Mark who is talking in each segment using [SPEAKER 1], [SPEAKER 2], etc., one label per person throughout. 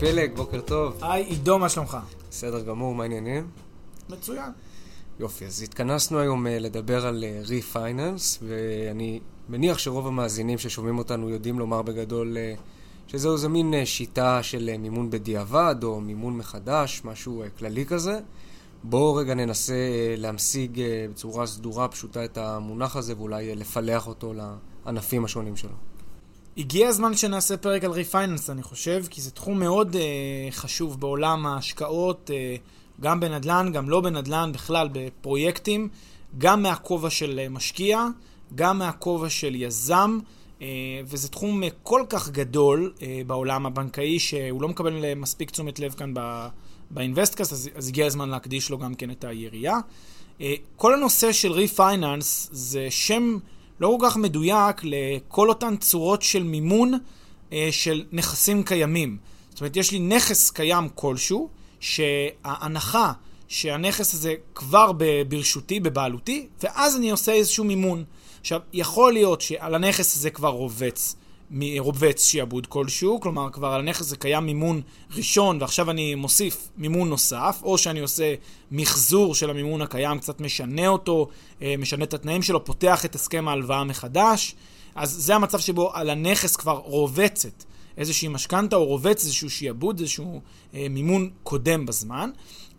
[SPEAKER 1] פלג, בוקר טוב.
[SPEAKER 2] היי, עידו, מה שלומך?
[SPEAKER 1] בסדר גמור, מה העניינים?
[SPEAKER 2] מצוין.
[SPEAKER 1] יופי, אז התכנסנו היום אה, לדבר על refinance, אה, ואני מניח שרוב המאזינים ששומעים אותנו יודעים לומר בגדול אה, שזהו איזה מין שיטה של מימון בדיעבד, או מימון מחדש, משהו כללי כזה. בואו רגע ננסה להמשיג בצורה סדורה, פשוטה, את המונח הזה, ואולי לפלח אותו לענפים השונים שלו.
[SPEAKER 2] הגיע הזמן שנעשה פרק על refinance, אני חושב, כי זה תחום מאוד אה, חשוב בעולם ההשקעות, אה, גם בנדל"ן, גם לא בנדל"ן, בכלל בפרויקטים, גם מהכובע של אה, משקיע, גם מהכובע של יזם, אה, וזה תחום אה, כל כך גדול אה, בעולם הבנקאי, שהוא לא מקבל אה, מספיק תשומת לב כאן באינבסטקאסט, אז, אז הגיע הזמן להקדיש לו גם כן את היריעה. אה, כל הנושא של refinance זה שם... לא כל כך מדויק לכל אותן צורות של מימון אה, של נכסים קיימים. זאת אומרת, יש לי נכס קיים כלשהו, שההנחה שהנכס הזה כבר ברשותי, בבעלותי, ואז אני עושה איזשהו מימון. עכשיו, יכול להיות שעל הנכס הזה כבר רובץ רובץ שיעבוד כלשהו, כלומר כבר על הנכס זה קיים מימון ראשון ועכשיו אני מוסיף מימון נוסף, או שאני עושה מחזור של המימון הקיים, קצת משנה אותו, אה, משנה את התנאים שלו, פותח את הסכם ההלוואה מחדש, אז זה המצב שבו על הנכס כבר רובצת איזושהי משכנתה או רובץ איזשהו שיעבוד, איזשהו אה, מימון קודם בזמן,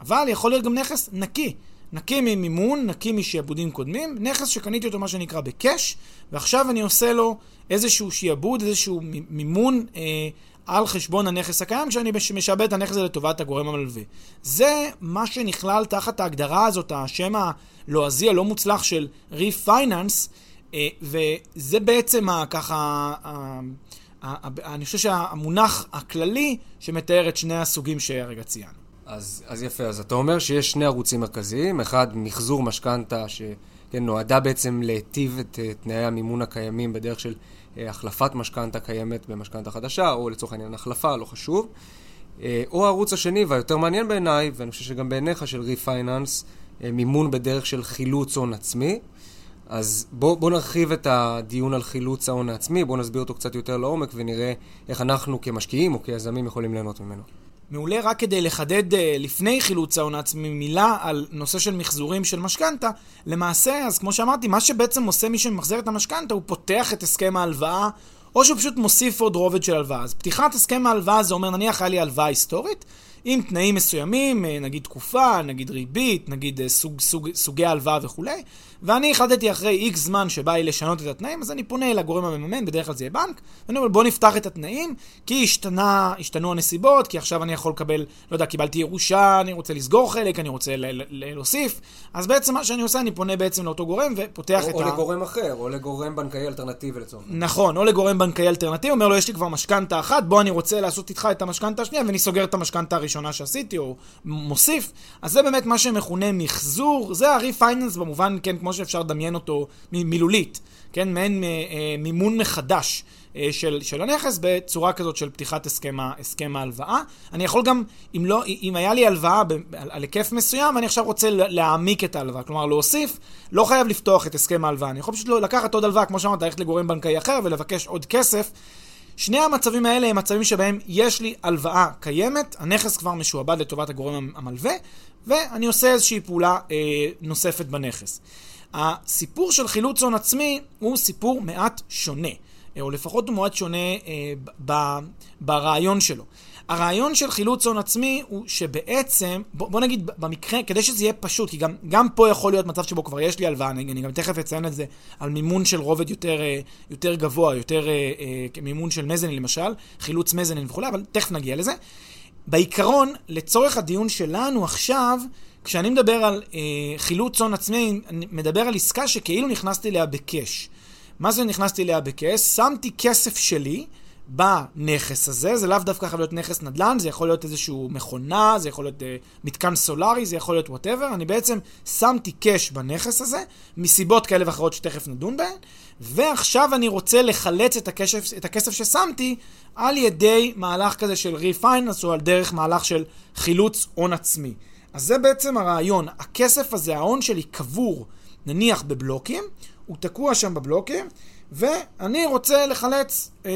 [SPEAKER 2] אבל יכול להיות גם נכס נקי. נקי ממימון, נקי משעבודים קודמים, נכס שקניתי אותו מה שנקרא בקאש, ועכשיו אני עושה לו איזשהו שיעבוד, איזשהו מימון אה, על חשבון הנכס הקיים, כשאני משעבד את הנכס הזה לטובת הגורם המלווה. זה מה שנכלל תחת ההגדרה הזאת, השם הלועזי הלא מוצלח של refinance, אה, וזה בעצם ככה... אני חושב שהמונח הכללי שמתאר את שני הסוגים שהרגע ציינו.
[SPEAKER 1] אז, אז יפה, אז אתה אומר שיש שני ערוצים מרכזיים, אחד מחזור משכנתה שנועדה כן, בעצם להיטיב את אה, תנאי המימון הקיימים בדרך של אה, החלפת משכנתה קיימת במשכנתה חדשה, או לצורך העניין החלפה, לא חשוב. אה, או הערוץ השני, והיותר מעניין בעיניי, ואני חושב שגם בעיניך של refinance, אה, מימון בדרך של חילוץ הון עצמי. אז בואו בוא נרחיב את הדיון על חילוץ ההון העצמי, בואו נסביר אותו קצת יותר לעומק ונראה איך אנחנו כמשקיעים או כיזמים יכולים ליהנות ממנו.
[SPEAKER 2] מעולה רק כדי לחדד אה, לפני חילוץ ההון העצמי מילה על נושא של מחזורים של משכנתה. למעשה, אז כמו שאמרתי, מה שבעצם עושה מי שמחזר את המשכנתה, הוא פותח את הסכם ההלוואה, או שהוא פשוט מוסיף עוד רובד של הלוואה. אז פתיחת הסכם ההלוואה זה אומר, נניח היה לי הלוואה היסטורית, עם תנאים מסוימים, אה, נגיד תקופה, נגיד ריבית, נגיד אה, סוג, סוג, סוגי הלוואה וכולי, ואני החלטתי אחרי איקס זמן שבא לי לשנות את התנאים, אז אני פונה לגורם המממן, בדרך כלל זה יהיה בנק, ואני אומר בוא נפתח את התנאים, כי השתנה, השתנו הנסיבות, כי עכשיו אני יכול לקבל, לא יודע, קיבלתי ירושה, אני רוצה לסגור חלק, אני רוצה להוסיף, אז בעצם מה שאני עושה, אני פונה בעצם לאותו גורם ופותח
[SPEAKER 1] או,
[SPEAKER 2] את
[SPEAKER 1] או
[SPEAKER 2] ה...
[SPEAKER 1] או לגורם אחר, או לגורם בנקאי אלטרנטיבי לצורך.
[SPEAKER 2] נכון, או לגורם בנקאי אלטרנטיבי, אומר לו, יש לי כבר משכנתה אחת, בוא אני רוצה לעשות איתך את המשכנתה השנייה, ואני סוגר את המשכנתה הראשונה שעשיתי, או מוסיף. אז זה באמת מה שמכונה מחזור, זה הריפייננס במובן, כן, כמו שאפשר לדמיין אותו. אותו מילולית, כן, מעין אה, אה, מימון מחדש אה, של, של הנכס בצורה כזאת של פתיחת הסכם, הסכם ההלוואה. אני יכול גם, אם, לא, אם היה לי הלוואה ב, על, על היקף מסוים ואני עכשיו רוצה להעמיק את ההלוואה, כלומר להוסיף, לא חייב לפתוח את הסכם ההלוואה, אני יכול פשוט לקחת עוד הלוואה, כמו שאמרת, ללכת לגורם בנקאי אחר ולבקש עוד כסף. שני המצבים האלה הם מצבים שבהם יש לי הלוואה קיימת, הנכס כבר משועבד לטובת הגורם המלווה, ואני עושה איזושהי פעולה אה, נוספת בנכס. הסיפור של חילוץ הון עצמי הוא סיפור מעט שונה. או לפחות הוא מאוד שונה אה, ב- ברעיון שלו. הרעיון של חילוץ הון עצמי הוא שבעצם, בוא, בוא נגיד במקרה, כדי שזה יהיה פשוט, כי גם, גם פה יכול להיות מצב שבו כבר יש לי הלוואה, אני, אני גם תכף אציין את זה, על מימון של רובד יותר, אה, יותר גבוה, יותר אה, אה, מימון של מזנין למשל, חילוץ מזנין וכולי, אבל תכף נגיע לזה. בעיקרון, לצורך הדיון שלנו עכשיו, כשאני מדבר על אה, חילוץ הון עצמי, אני מדבר על עסקה שכאילו נכנסתי אליה ב cash. מה זה נכנסתי אליה ב cash? שמתי כסף שלי, בנכס הזה, זה לאו דווקא חייב להיות נכס נדל"ן, זה יכול להיות איזשהו מכונה, זה יכול להיות אה, מתקן סולארי, זה יכול להיות whatever, אני בעצם שמתי cash בנכס הזה, מסיבות כאלה ואחרות שתכף נדון בהן, ועכשיו אני רוצה לחלץ את הכסף, את הכסף ששמתי על ידי מהלך כזה של refinance, או על דרך מהלך של חילוץ הון עצמי. אז זה בעצם הרעיון, הכסף הזה, ההון שלי קבור, נניח בבלוקים, הוא תקוע שם בבלוקים, ואני רוצה לחלץ אה,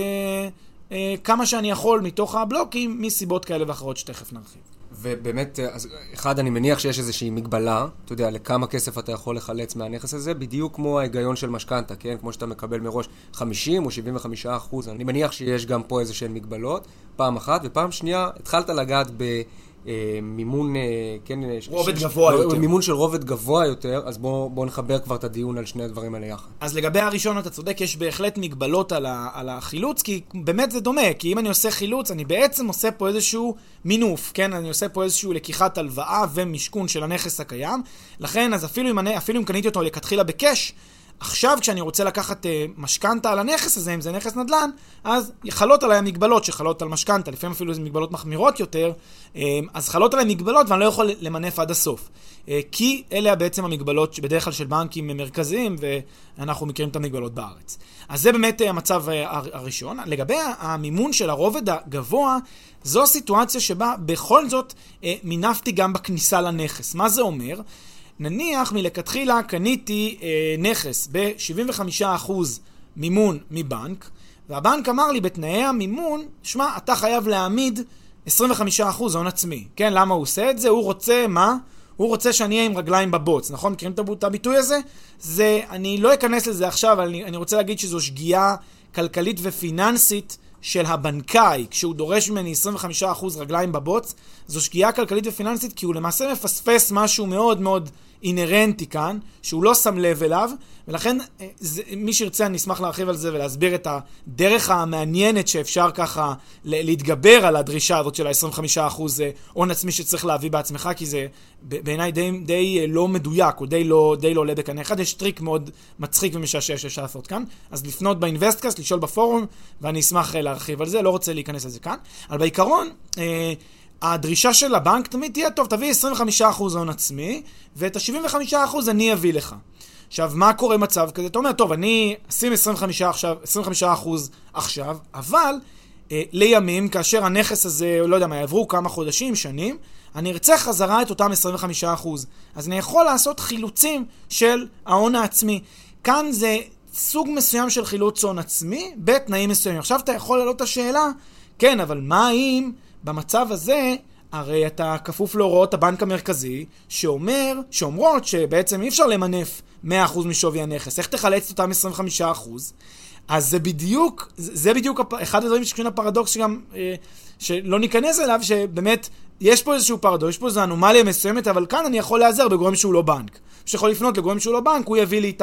[SPEAKER 2] אה, כמה שאני יכול מתוך הבלוקים מסיבות כאלה ואחרות שתכף נרחיב.
[SPEAKER 1] ובאמת, אה, אז אחד, אני מניח שיש איזושהי מגבלה, אתה יודע, לכמה כסף אתה יכול לחלץ מהנכס הזה, בדיוק כמו ההיגיון של משכנתה, כן? כמו שאתה מקבל מראש 50 או 75 אחוז. אני מניח שיש גם פה איזשהן מגבלות, פעם אחת, ופעם שנייה, התחלת לגעת ב... אה, מימון, אה, כן,
[SPEAKER 2] אה, רובד ש... גבוה יותר.
[SPEAKER 1] מימון של רובד גבוה יותר, אז בואו בוא נחבר כבר את הדיון על שני הדברים האלה יחד.
[SPEAKER 2] אז לגבי הראשון, אתה צודק, יש בהחלט מגבלות על, ה, על החילוץ, כי באמת זה דומה, כי אם אני עושה חילוץ, אני בעצם עושה פה איזשהו מינוף, כן? אני עושה פה איזשהו לקיחת הלוואה ומשכון של הנכס הקיים, לכן, אז אפילו אם, אני, אפילו אם קניתי אותו לכתחילה בקאש, עכשיו כשאני רוצה לקחת uh, משכנתה על הנכס הזה, אם זה נכס נדל"ן, אז חלות עליי המגבלות שחלות על משכנתה, לפעמים אפילו זה מגבלות מחמירות יותר, uh, אז חלות עליי מגבלות ואני לא יכול למנף עד הסוף. Uh, כי אלה בעצם המגבלות בדרך כלל של בנקים מרכזיים, ואנחנו מכירים את המגבלות בארץ. אז זה באמת המצב הראשון. לגבי המימון של הרובד הגבוה, זו סיטואציה שבה בכל זאת מינפתי גם בכניסה לנכס. מה זה אומר? נניח מלכתחילה קניתי אה, נכס ב-75% מימון מבנק, והבנק אמר לי בתנאי המימון, שמע, אתה חייב להעמיד 25% הון עצמי. כן, למה הוא עושה את זה? הוא רוצה, מה? הוא רוצה שאני אהיה עם רגליים בבוץ, נכון? מכירים את הביטוי הזה? זה, אני לא אכנס לזה עכשיו, אבל אני, אני רוצה להגיד שזו שגיאה כלכלית ופיננסית של הבנקאי, כשהוא דורש ממני 25% רגליים בבוץ, זו שגיאה כלכלית ופיננסית, כי הוא למעשה מפספס משהו מאוד מאוד אינהרנטי כאן, שהוא לא שם לב אליו, ולכן אה, זה, מי שירצה אני אשמח להרחיב על זה ולהסביר את הדרך המעניינת שאפשר ככה להתגבר על הדרישה הזאת של ה-25% אה, הון עצמי שצריך להביא בעצמך, כי זה בעיניי די, די אה, לא מדויק, או די לא, די לא עולה בקנה אחד. יש טריק מאוד מצחיק ומשעשע שאפשר לעשות כאן, אז לפנות באינבסטקאסט, לשאול בפורום, ואני אשמח להרחיב על זה, לא רוצה להיכנס לזה כאן. אבל בעיקרון, אה, הדרישה של הבנק תמיד תהיה, טוב, תביא 25% הון עצמי, ואת ה-75% אני אביא לך. עכשיו, מה קורה במצב כזה? אתה אומר, טוב, אני אשים 25 עכשיו, 25% עכשיו, אבל אה, לימים, כאשר הנכס הזה, לא יודע מה, יעברו כמה חודשים, שנים, אני ארצה חזרה את אותם 25%. אז אני יכול לעשות חילוצים של ההון העצמי. כאן זה סוג מסוים של חילוץ הון עצמי בתנאים מסוימים. עכשיו אתה יכול להעלות את השאלה, כן, אבל מה אם במצב הזה, הרי אתה כפוף להוראות הבנק המרכזי, שאומר, שאומרות שבעצם אי אפשר למנף 100% משווי הנכס. איך תחלץ את אותם 25%? אז זה בדיוק, זה בדיוק אחד הדברים שקשורים לפרדוקס שגם, אה, שלא ניכנס אליו, שבאמת יש פה איזשהו פרדוקס, יש פה איזו אנומליה מסוימת, אבל כאן אני יכול להיעזר בגורם שהוא לא בנק. שיכול לפנות לגורם שהוא לא בנק, הוא יביא לי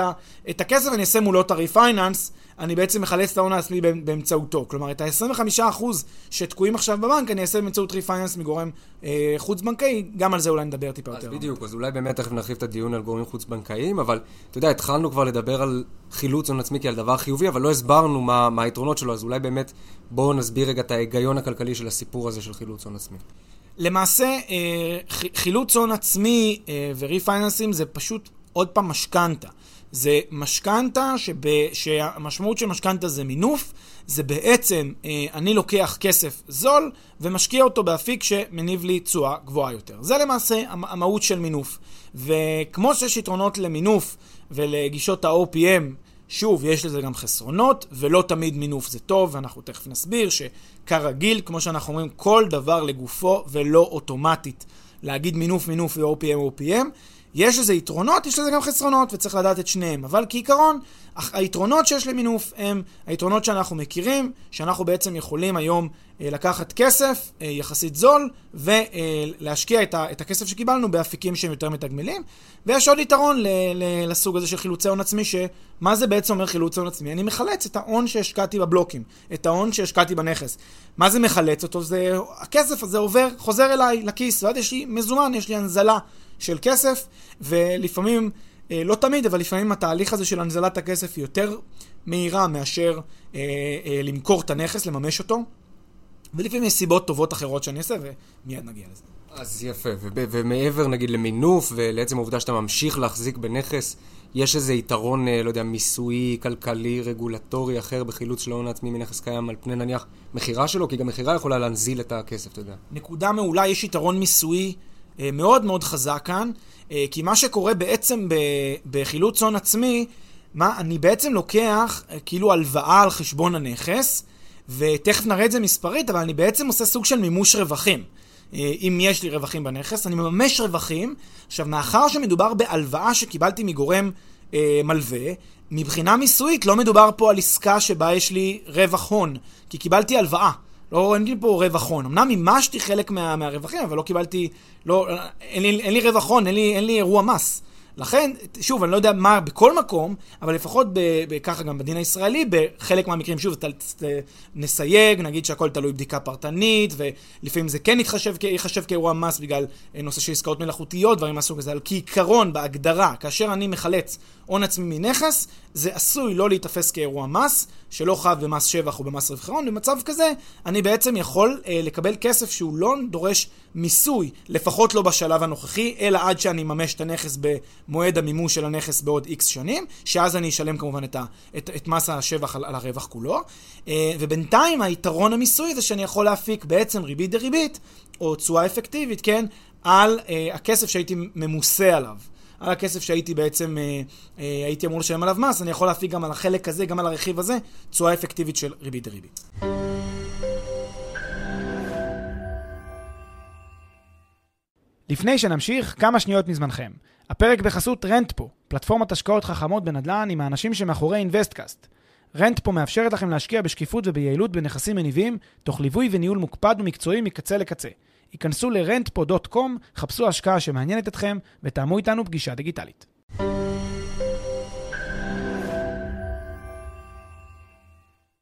[SPEAKER 2] את הכסף, אני אעשה מולו את ה refinance, אני בעצם מחלץ את ההון העצמי באמצעותו. כלומר, את ה-25% שתקועים עכשיו בבנק, אני אעשה באמצעות refinance מגורם אה, חוץ-בנקאי, גם על זה אולי נדבר טיפה יותר.
[SPEAKER 1] אז בדיוק, אז אולי באמת תכף נרחיב את הדיון על גורמים חוץ-בנקאיים, אבל אתה יודע, התחלנו כבר לדבר על חילוץ הון עצמי כעל דבר חיובי, אבל לא הסברנו מה, מה היתרונות שלו, אז אולי באמת בואו נסביר רגע את ההיגיון הכלכלי של הסיפור הזה של חילוץ הון עצמי.
[SPEAKER 2] למעשה, אה, חילוץ הון עצמי אה, וריפייננסים זה פשוט עוד פעם משכנתה. זה משכנתה שהמשמעות של משכנתה זה מינוף, זה בעצם אה, אני לוקח כסף זול ומשקיע אותו באפיק שמניב לי תשואה גבוהה יותר. זה למעשה המהות של מינוף. וכמו שיש יתרונות למינוף ולגישות ה-OPM, שוב, יש לזה גם חסרונות, ולא תמיד מינוף זה טוב, ואנחנו תכף נסביר שכרגיל, כמו שאנחנו אומרים, כל דבר לגופו ולא אוטומטית להגיד מינוף מינוף ו-OPM OPM. יש לזה יתרונות, יש לזה גם חסרונות, וצריך לדעת את שניהם. אבל כעיקרון, היתרונות שיש למינוף הם היתרונות שאנחנו מכירים, שאנחנו בעצם יכולים היום אה, לקחת כסף אה, יחסית זול, ולהשקיע את, ה, את הכסף שקיבלנו באפיקים שהם יותר מתגמלים. ויש עוד יתרון לסוג הזה של חילוצי הון עצמי, שמה זה בעצם אומר חילוץ הון עצמי? אני מחלץ את ההון שהשקעתי בבלוקים, את ההון שהשקעתי בנכס. מה זה מחלץ אותו? זה, הכסף הזה עובר, חוזר אליי לכיס, ואז יש לי מזומן, יש לי הנזלה של כסף, ולפעמים... אה, לא תמיד, אבל לפעמים התהליך הזה של הנזלת הכסף היא יותר מהירה מאשר אה, אה, למכור את הנכס, לממש אותו. ולפעמים יש סיבות טובות אחרות שאני אעשה, ומיד נגיע לזה.
[SPEAKER 1] אז יפה, ומעבר נגיד למינוף ולעצם העובדה שאתה ממשיך להחזיק בנכס, יש איזה יתרון, אה, לא יודע, מיסויי, כלכלי, רגולטורי אחר בחילוץ של ההון העצמי מנכס קיים על פני נניח מכירה שלו? כי גם מכירה יכולה להנזיל את הכסף, אתה יודע.
[SPEAKER 2] נקודה מעולה, יש יתרון מיסויי מאוד מאוד חזק כאן. אה, כי מה שקורה בעצם בחילוץ הון עצמי, מה, אני בעצם לוקח אה, כאילו הלוואה על חשבון הנכס, ותכף נראה את זה מספרית, אבל אני בעצם עושה סוג של מימוש רווחים. אה, אם יש לי רווחים בנכס, אני מממש רווחים. עכשיו, מאחר שמדובר בהלוואה שקיבלתי מגורם אה, מלווה, מבחינה מיסויית לא מדובר פה על עסקה שבה יש לי רווח הון, כי קיבלתי הלוואה. לא, אין לי פה רווח הון. אמנם מימשתי חלק מה, מהרווחים, אבל לא קיבלתי, לא, אין לי, אין לי רווח הון, אין אין לי אירוע מס. לכן, שוב, אני לא יודע מה בכל מקום, אבל לפחות ככה גם בדין הישראלי, בחלק מהמקרים, שוב, נסייג, נגיד שהכל תלוי בדיקה פרטנית, ולפעמים זה כן יתחשב, יחשב כאירוע מס בגלל אה, נושא של עסקאות מלאכותיות, דברים מהסוג הזה, אבל כעיקרון, בהגדרה, כאשר אני מחלץ הון עצמי מנכס, זה עשוי לא להיתפס כאירוע מס, שלא חב במס שבח או במס רווחי הון. במצב כזה, אני בעצם יכול אה, לקבל כסף שהוא לא דורש מיסוי, לפחות לא בשלב הנוכחי, אלא עד שאני אממש את הנכס במועד המימוש של הנכס בעוד איקס שנים, שאז אני אשלם כמובן את, ה, את, את מס השבח על, על הרווח כולו. אה, ובינתיים היתרון המיסוי זה שאני יכול להפיק בעצם ריבית דריבית, או תשואה אפקטיבית, כן, על אה, הכסף שהייתי ממוסה עליו. על הכסף שהייתי בעצם, אה, אה, הייתי אמור לשלם עליו מס, אני יכול להפיק גם על החלק הזה, גם על הרכיב הזה, תשואה אפקטיבית של ריבית דריבית. לפני שנמשיך, כמה שניות מזמנכם. הפרק בחסות רנטפו, פלטפורמת השקעות חכמות בנדל"ן עם האנשים שמאחורי אינוויסטקאסט. רנטפו מאפשרת לכם להשקיע בשקיפות וביעילות בנכסים מניבים, תוך ליווי וניהול מוקפד ומקצועי מקצה לקצה. היכנסו ל-rentpo.com, חפשו השקעה שמעניינת אתכם ותאמו איתנו פגישה דיגיטלית.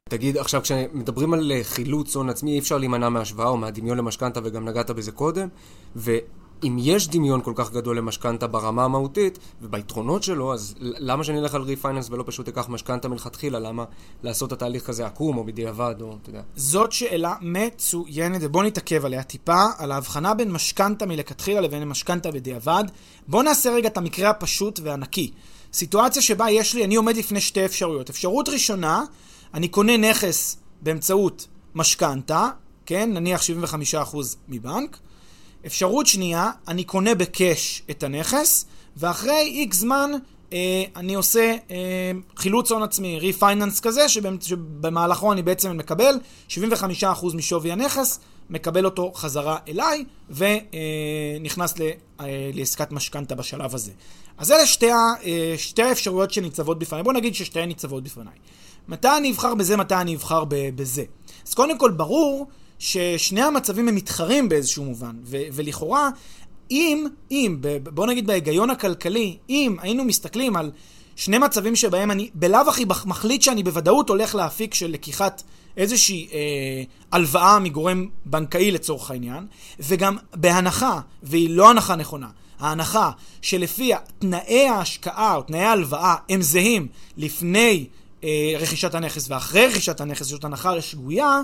[SPEAKER 1] תגיד, עכשיו כשמדברים על חילוץ הון עצמי, אי אפשר להימנע מהשוואה או מהדמיון למשכנתה, וגם נגעת בזה קודם, ו... אם יש דמיון כל כך גדול למשכנתה ברמה המהותית וביתרונות שלו, אז למה שאני אלך על ריפייננס ולא פשוט אקח משכנתה מלכתחילה? למה לעשות את התהליך הזה עקום או בדיעבד או אתה יודע?
[SPEAKER 2] זאת שאלה מצוינת ובוא נתעכב עליה טיפה, על ההבחנה בין משכנתה מלכתחילה לבין משכנתה בדיעבד. בוא נעשה רגע את המקרה הפשוט והנקי. סיטואציה שבה יש לי, אני עומד לפני שתי אפשרויות. אפשרות ראשונה, אני קונה נכס באמצעות משכנתה, כן, נניח 75% מבנק. אפשרות שנייה, אני קונה בקאש את הנכס, ואחרי איקס זמן אה, אני עושה אה, חילוץ הון עצמי, ריפייננס כזה, שבמהלכו אני בעצם מקבל 75% משווי הנכס, מקבל אותו חזרה אליי, ונכנס אה, אה, לעסקת משכנתה בשלב הזה. אז אלה שתי, אה, שתי האפשרויות שניצבות בפניי. בוא נגיד ששתיהן ניצבות בפניי. מתי אני אבחר בזה, מתי אני אבחר בזה. אז קודם כל, ברור ששני המצבים הם מתחרים באיזשהו מובן, ו- ולכאורה, אם, אם, בוא נגיד בהיגיון הכלכלי, אם היינו מסתכלים על שני מצבים שבהם אני בלאו הכי מחליט שאני בוודאות הולך להפיק של לקיחת איזושהי אה, הלוואה מגורם בנקאי לצורך העניין, וגם בהנחה, והיא לא הנחה נכונה, ההנחה שלפיה תנאי ההשקעה או תנאי ההלוואה הם זהים לפני אה, רכישת הנכס ואחרי רכישת הנכס, זאת הנחה שגויה,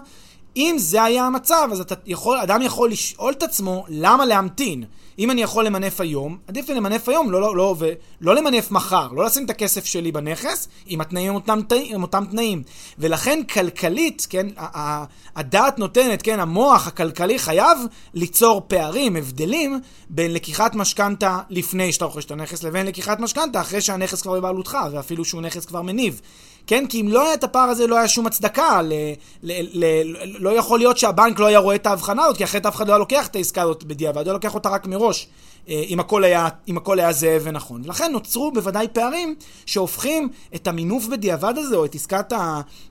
[SPEAKER 2] אם זה היה המצב, אז אתה יכול, אדם יכול לשאול את עצמו למה להמתין. אם אני יכול למנף היום, עדיף לי למנף היום, לא, לא, לא, ולא למנף מחר, לא לשים את הכסף שלי בנכס, עם התנאים הם אותם, עם אותם תנאים. ולכן כלכלית, כן, הדעת נותנת, כן, המוח הכלכלי חייב ליצור פערים, הבדלים, בין לקיחת משכנתה לפני שאתה רוכש את הנכס, לבין לקיחת משכנתה אחרי שהנכס כבר בבעלותך, ואפילו שהוא נכס כבר מניב. כן? כי אם לא היה את הפער הזה, לא היה שום הצדקה. ל, ל, ל, לא יכול להיות שהבנק לא היה רואה את ההבחנה הזאת, כי אחרת אף אחד לא היה לוקח את העסקה הזאת בדיעבד, היה לוקח אותה רק מראש. אה, אם הכל היה, אם הכל היה זהה ונכון. ולכן נוצרו בוודאי פערים שהופכים את המינוף בדיעבד הזה, או את עסקת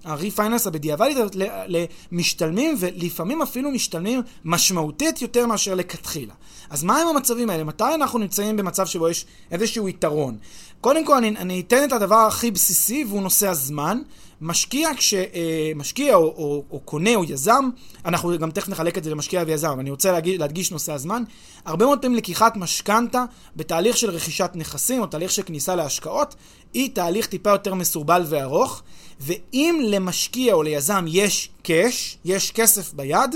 [SPEAKER 2] הריפייננס הבדיעבדית הזאת, למשתלמים, ולפעמים אפילו משתלמים משמעותית יותר מאשר לכתחילה. אז מה הם המצבים האלה? מתי אנחנו נמצאים במצב שבו יש איזשהו יתרון? קודם כל, אני, אני אתן את הדבר הכי בסיסי, והוא נושא הזמן. משקיע, כשמשקיע אה, או, או, או קונה או יזם, אנחנו גם תכף נחלק את זה למשקיע ויזם, אני רוצה להגיש, להדגיש נושא הזמן, הרבה מאוד פעמים לקיחת משכנתה בתהליך של רכישת נכסים או תהליך של כניסה להשקעות, היא תהליך טיפה יותר מסורבל וארוך, ואם למשקיע או ליזם יש קאש, יש כסף ביד,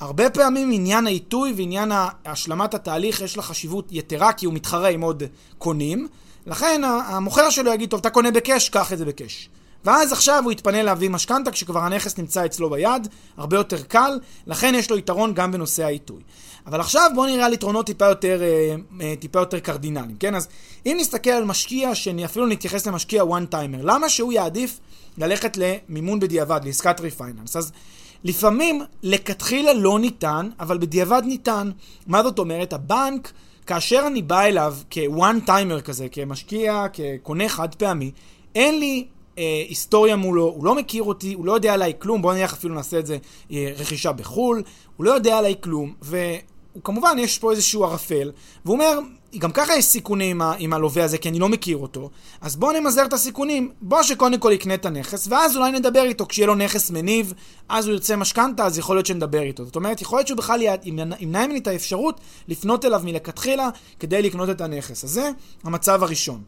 [SPEAKER 2] הרבה פעמים עניין העיתוי ועניין השלמת התהליך יש לה חשיבות יתרה, כי הוא מתחרה עם עוד קונים. לכן המוכר שלו יגיד, טוב, אתה קונה ב cash, קח את זה ב cash. ואז עכשיו הוא יתפנה להביא משכנתה כשכבר הנכס נמצא אצלו ביד, הרבה יותר קל, לכן יש לו יתרון גם בנושא העיתוי. אבל עכשיו בואו נראה על יתרונות טיפה יותר, אה, אה, טיפה יותר קרדינליים, כן? אז אם נסתכל על משקיע, שאפילו נתייחס למשקיע one timer, למה שהוא יעדיף ללכת למימון בדיעבד, לעסקת refinance? אז לפעמים לכתחילה לא ניתן, אבל בדיעבד ניתן. מה זאת אומרת? הבנק, כאשר אני בא אליו כ-one timer כזה, כמשקיע, כקונה חד פעמי, אין לי אה, היסטוריה מולו, הוא לא מכיר אותי, הוא לא יודע עליי כלום, בוא נניח אפילו נעשה את זה אה, רכישה בחו"ל, הוא לא יודע עליי כלום, והוא כמובן, יש פה איזשהו ערפל, והוא אומר, גם ככה יש סיכונים עם, עם הלווה הזה, כי אני לא מכיר אותו, אז בוא נמזער את הסיכונים, בוא שקודם כל יקנה את הנכס, ואז אולי נדבר איתו, כשיהיה לו נכס מניב, אז הוא ירצה משכנתה, אז יכול להיות שנדבר איתו. זאת אומרת, יכול להיות שהוא בכלל ימנע ממני את האפשרות לפנות אליו מלכתחילה כדי לקנות את הנכס. אז זה המצב הראשון.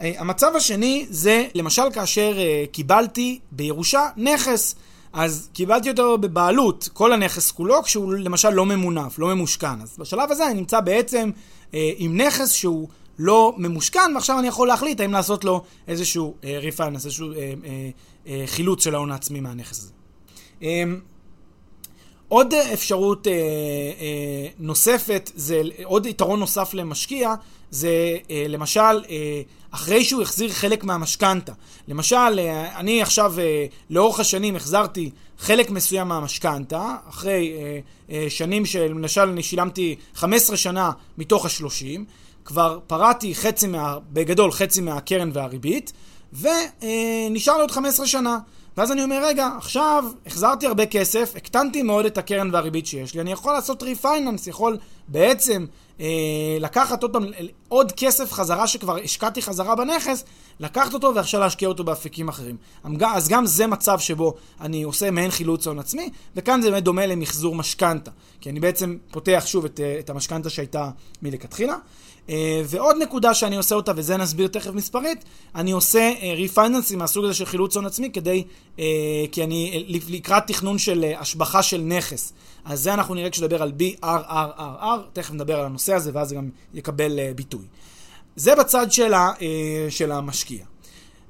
[SPEAKER 2] אה, המצב השני זה, למשל כאשר uh, קיבלתי בירושה נכס, אז קיבלתי אותו בבעלות, כל הנכס כולו, כשהוא למשל לא ממונף, לא ממושכן. אז בשלב הזה אני נמצא בעצם uh, עם נכס שהוא לא ממושכן, ועכשיו אני יכול להחליט האם לעשות לו איזשהו ריפייננס, uh, איזשהו uh, uh, uh, חילוץ של ההון העצמי מהנכס הזה. Um, עוד אפשרות uh, uh, נוספת, זה עוד יתרון נוסף למשקיע, זה uh, למשל uh, אחרי שהוא החזיר חלק מהמשכנתה. למשל, uh, אני עכשיו uh, לאורך השנים החזרתי חלק מסוים מהמשכנתה, אחרי uh, uh, שנים שלמשל אני שילמתי 15 שנה מתוך ה-30, כבר פרעתי חצי מה... בגדול חצי מהקרן והריבית, ונשאר uh, לי עוד 15 שנה. ואז אני אומר, רגע, עכשיו החזרתי הרבה כסף, הקטנתי מאוד את הקרן והריבית שיש לי, אני יכול לעשות ריפייננס, יכול בעצם אה, לקחת עוד פעם, עוד כסף חזרה שכבר השקעתי חזרה בנכס, לקחת אותו ועכשיו להשקיע אותו באפיקים אחרים. אז גם זה מצב שבו אני עושה מעין חילוץ הון עצמי, וכאן זה באמת דומה למחזור משכנתה, כי אני בעצם פותח שוב את, אה, את המשכנתה שהייתה מלכתחילה. אה, ועוד נקודה שאני עושה אותה, וזה נסביר תכף מספרית, אני עושה ריפייננסים מהסוג הזה של חילוץ הון עצמי, כדי, כי אני לקראת תכנון של השבחה של נכס. אז זה אנחנו נראה כשנדבר על BRRRR, תכף נדבר על הנושא הזה ואז זה גם יקבל ביטוי. זה בצד של, ה, של המשקיע.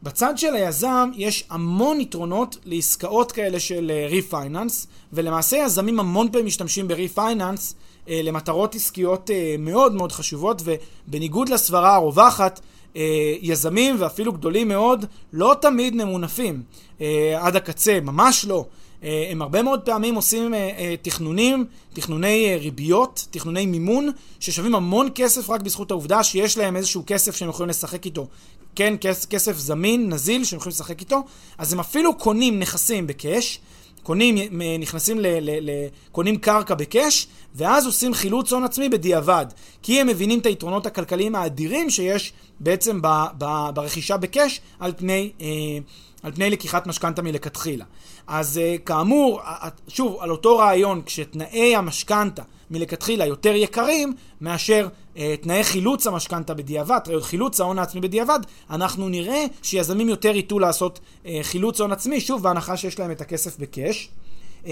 [SPEAKER 2] בצד של היזם יש המון יתרונות לעסקאות כאלה של refinance, ולמעשה יזמים המון פעמים משתמשים בריפייננס למטרות עסקיות uh, מאוד מאוד חשובות, ובניגוד לסברה הרווחת, uh, יזמים ואפילו גדולים מאוד לא תמיד ממונפים עד הקצה, ממש לא. אה, הם הרבה מאוד פעמים עושים אה, אה, תכנונים, תכנוני ריביות, תכנוני מימון, ששווים המון כסף רק בזכות העובדה שיש להם איזשהו כסף שהם יכולים לשחק איתו. כן, כסף זמין, נזיל, שהם יכולים לשחק איתו. אז הם אפילו קונים נכסים בקאש, קונים, נכנסים ל... ל, ל קונים קרקע בקאש, ואז עושים חילוץ הון עצמי בדיעבד. כי הם מבינים את היתרונות הכלכליים האדירים שיש בעצם ב, ב, ברכישה בקאש על פני... אה, על פני לקיחת משכנתה מלכתחילה. אז uh, כאמור, שוב, על אותו רעיון, כשתנאי המשכנתה מלכתחילה יותר יקרים מאשר uh, תנאי חילוץ המשכנתה בדיעבד, חילוץ ההון העצמי בדיעבד, אנחנו נראה שיזמים יותר ייטו לעשות uh, חילוץ הון עצמי, שוב, בהנחה שיש להם את הכסף בקאש. Uh,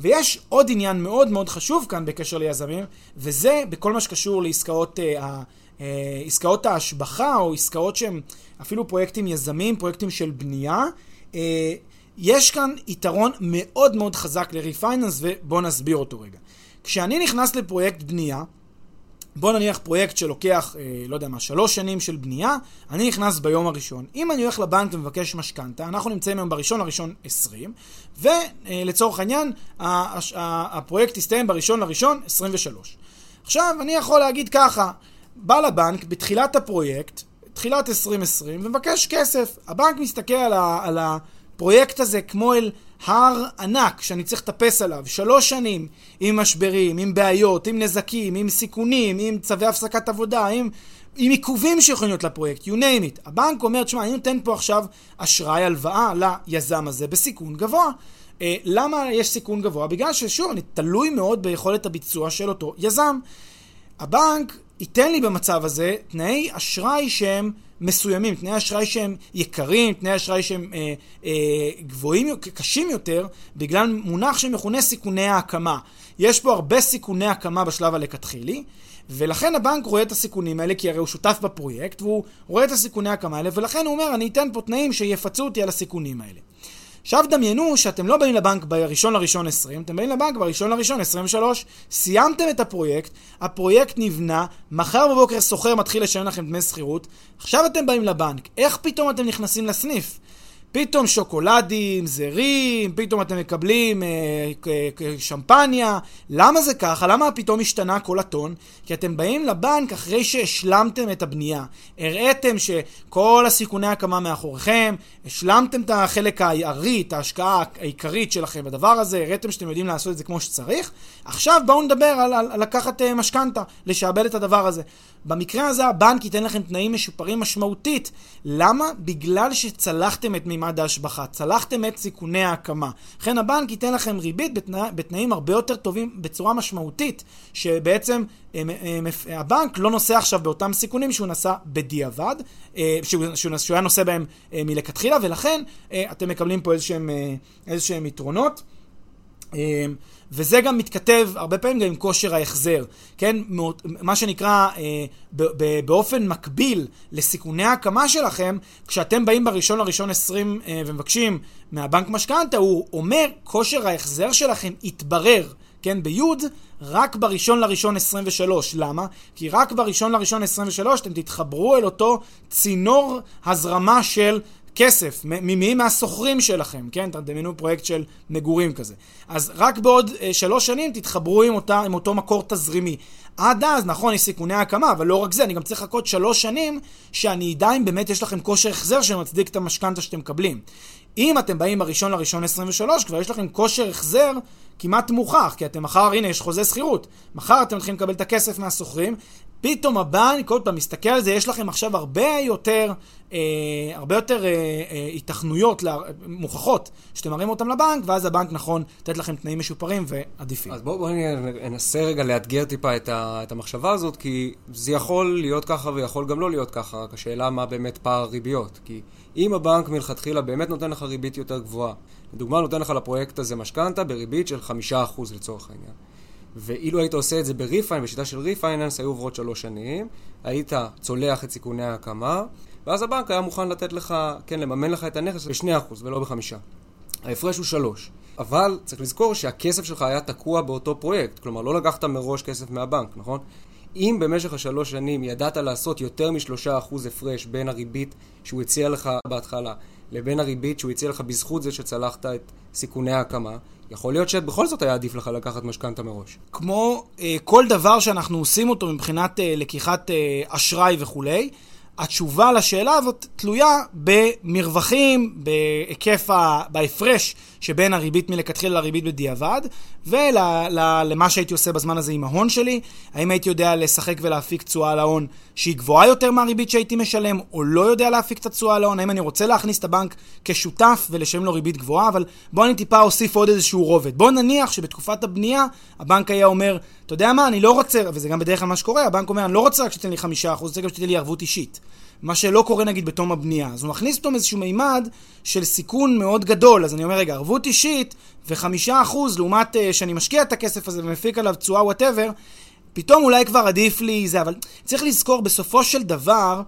[SPEAKER 2] ויש עוד עניין מאוד מאוד חשוב כאן בקשר ליזמים, וזה בכל מה שקשור לעסקאות uh, אה, עסקאות ההשבחה או עסקאות שהן אפילו פרויקטים יזמים, פרויקטים של בנייה. אה, יש כאן יתרון מאוד מאוד חזק לריפייננס ובואו נסביר אותו רגע. כשאני נכנס לפרויקט בנייה, בוא נניח פרויקט שלוקח, אה, לא יודע מה, שלוש שנים של בנייה, אני נכנס ביום הראשון. אם אני הולך לבנק ומבקש משכנתה, אנחנו נמצאים היום בראשון לראשון 20, ולצורך העניין, הפרויקט יסתיים בראשון לראשון 23. עכשיו, אני יכול להגיד ככה, בא לבנק בתחילת הפרויקט, תחילת 2020, ומבקש כסף. הבנק מסתכל על, ה, על הפרויקט הזה כמו אל הר ענק שאני צריך לטפס עליו, שלוש שנים, עם משברים, עם בעיות, עם נזקים, עם סיכונים, עם צווי הפסקת עבודה, עם, עם עיכובים שיכולים להיות לפרויקט, you name it. הבנק אומר, תשמע, אני נותן פה עכשיו אשראי, הלוואה ליזם הזה בסיכון גבוה. Uh, למה יש סיכון גבוה? בגלל ששוב, אני תלוי מאוד ביכולת הביצוע של אותו יזם. הבנק ייתן לי במצב הזה תנאי אשראי שהם מסוימים, תנאי אשראי שהם יקרים, תנאי אשראי שהם אה, אה, גבוהים, קשים יותר, בגלל מונח שמכונה סיכוני ההקמה. יש פה הרבה סיכוני הקמה בשלב הלכתחילי, ולכן הבנק רואה את הסיכונים האלה, כי הרי הוא שותף בפרויקט, והוא רואה את הסיכוני ההקמה האלה, ולכן הוא אומר, אני אתן פה תנאים שיפצו אותי על הסיכונים האלה. עכשיו דמיינו שאתם לא באים לבנק בראשון לראשון 20, אתם באים לבנק בראשון לראשון 23. סיימתם את הפרויקט, הפרויקט נבנה, מחר בבוקר סוחר מתחיל לשלם לכם דמי שכירות, עכשיו אתם באים לבנק, איך פתאום אתם נכנסים לסניף? פתאום שוקולדים, זרים, פתאום אתם מקבלים אה, שמפניה. למה זה ככה? למה פתאום השתנה כל הטון? כי אתם באים לבנק אחרי שהשלמתם את הבנייה. הראיתם שכל הסיכוני הקמה מאחוריכם, השלמתם את החלק הארי, את ההשקעה העיקרית שלכם בדבר הזה, הראיתם שאתם יודעים לעשות את זה כמו שצריך. עכשיו בואו נדבר על, על, על לקחת אה, משכנתה, לשעבד את הדבר הזה. במקרה הזה הבנק ייתן לכם תנאים משופרים משמעותית. למה? בגלל שצלחתם את מימד ההשבחה, צלחתם את סיכוני ההקמה. לכן הבנק ייתן לכם ריבית בתנא, בתנאים הרבה יותר טובים בצורה משמעותית, שבעצם אה, אה, הבנק לא נושא עכשיו באותם סיכונים שהוא נשא בדיעבד, אה, שהוא, שהוא, שהוא היה נושא בהם מלכתחילה, ולכן אתם מקבלים פה איזשהם, איזשהם יתרונות. וזה גם מתכתב הרבה פעמים גם עם כושר ההחזר, כן? מה שנקרא, אה, באופן מקביל לסיכוני ההקמה שלכם, כשאתם באים בראשון לראשון 20 אה, ומבקשים מהבנק משכנתה, הוא אומר, כושר ההחזר שלכם יתברר. כן, ביוד, רק בראשון לראשון 23. למה? כי רק בראשון לראשון 23 אתם תתחברו אל אותו צינור הזרמה של כסף, ממי מהסוחרים שלכם, כן? תדמיינו פרויקט של מגורים כזה. אז רק בעוד אה, שלוש שנים תתחברו עם, אותה, עם אותו מקור תזרימי. עד אז, נכון, יש סיכוני הקמה, אבל לא רק זה, אני גם צריך לחכות שלוש שנים שאני אדע אם באמת יש לכם כושר החזר שמצדיק את המשכנתה שאתם מקבלים. אם אתם באים בראשון לראשון 23, כבר יש לכם כושר החזר כמעט מוכח, כי אתם מחר, הנה, יש חוזה שכירות. מחר אתם מתחילים לקבל את הכסף מהסוחרים, פתאום הבנק, עוד פעם, מסתכל על זה, יש לכם עכשיו הרבה יותר, אה, הרבה יותר אה, אה, היתכנויות לה, מוכחות שאתם מראים אותם לבנק, ואז הבנק נכון לתת לכם תנאים משופרים ועדיפים.
[SPEAKER 1] אז בואו בוא ננסה רגע לאתגר טיפה את, ה, את המחשבה הזאת, כי זה יכול להיות ככה ויכול גם לא להיות ככה, רק השאלה מה באמת פער הריביות. כי אם הבנק מלכתחילה באמת נותן לך ריבית יותר גבוהה, לדוגמה נותן לך לפרויקט הזה משכנתה בריבית של חמישה אחוז לצורך העניין. ואילו היית עושה את זה ב refin, בשיטה של refinance, היו עוברות שלוש שנים, היית צולח את סיכוני ההקמה, ואז הבנק היה מוכן לתת לך, כן, לממן לך את הנכס ב-2% ולא בחמישה. ההפרש הוא שלוש. אבל צריך לזכור שהכסף שלך היה תקוע באותו פרויקט, כלומר לא לקחת מראש כסף מהבנק, נכון? אם במשך השלוש שנים ידעת לעשות יותר משלושה אחוז הפרש בין הריבית שהוא הציע לך בהתחלה לבין הריבית שהוא הציע לך בזכות זה שצלחת את סיכוני ההקמה, יכול להיות שבכל זאת היה עדיף לך לקחת משכנתה מראש.
[SPEAKER 2] כמו אה, כל דבר שאנחנו עושים אותו מבחינת אה, לקיחת אה, אשראי וכולי, התשובה לשאלה הזאת תלויה במרווחים, בהיקף, ה... בהפרש שבין הריבית מלכתחילה לריבית בדיעבד, ולמה שהייתי עושה בזמן הזה עם ההון שלי, האם הייתי יודע לשחק ולהפיק תשואה על ההון שהיא גבוהה יותר מהריבית שהייתי משלם, או לא יודע להפיק את התשואה על ההון, האם אני רוצה להכניס את הבנק כשותף ולשלם לו ריבית גבוהה, אבל בואו אני טיפה אוסיף עוד איזשהו רובד. בואו נניח שבתקופת הבנייה הבנק היה אומר, אתה יודע מה, אני לא רוצה, וזה גם בדרך כלל מה שקורה, הבנק אומר, אני לא רוצה רק שתיתן לי חמישה אחוז, רוצה גם שתיתן לי ערבות אישית. מה שלא קורה נגיד בתום הבנייה. אז הוא מכניס פתאום איזשהו מימד של סיכון מאוד גדול. אז אני אומר, רגע, ערבות אישית וחמישה אחוז לעומת uh, שאני משקיע את הכסף הזה ומפיק עליו תשואה whatever, פתאום אולי כבר עדיף לי זה, אבל צריך לזכור, בסופו של דבר,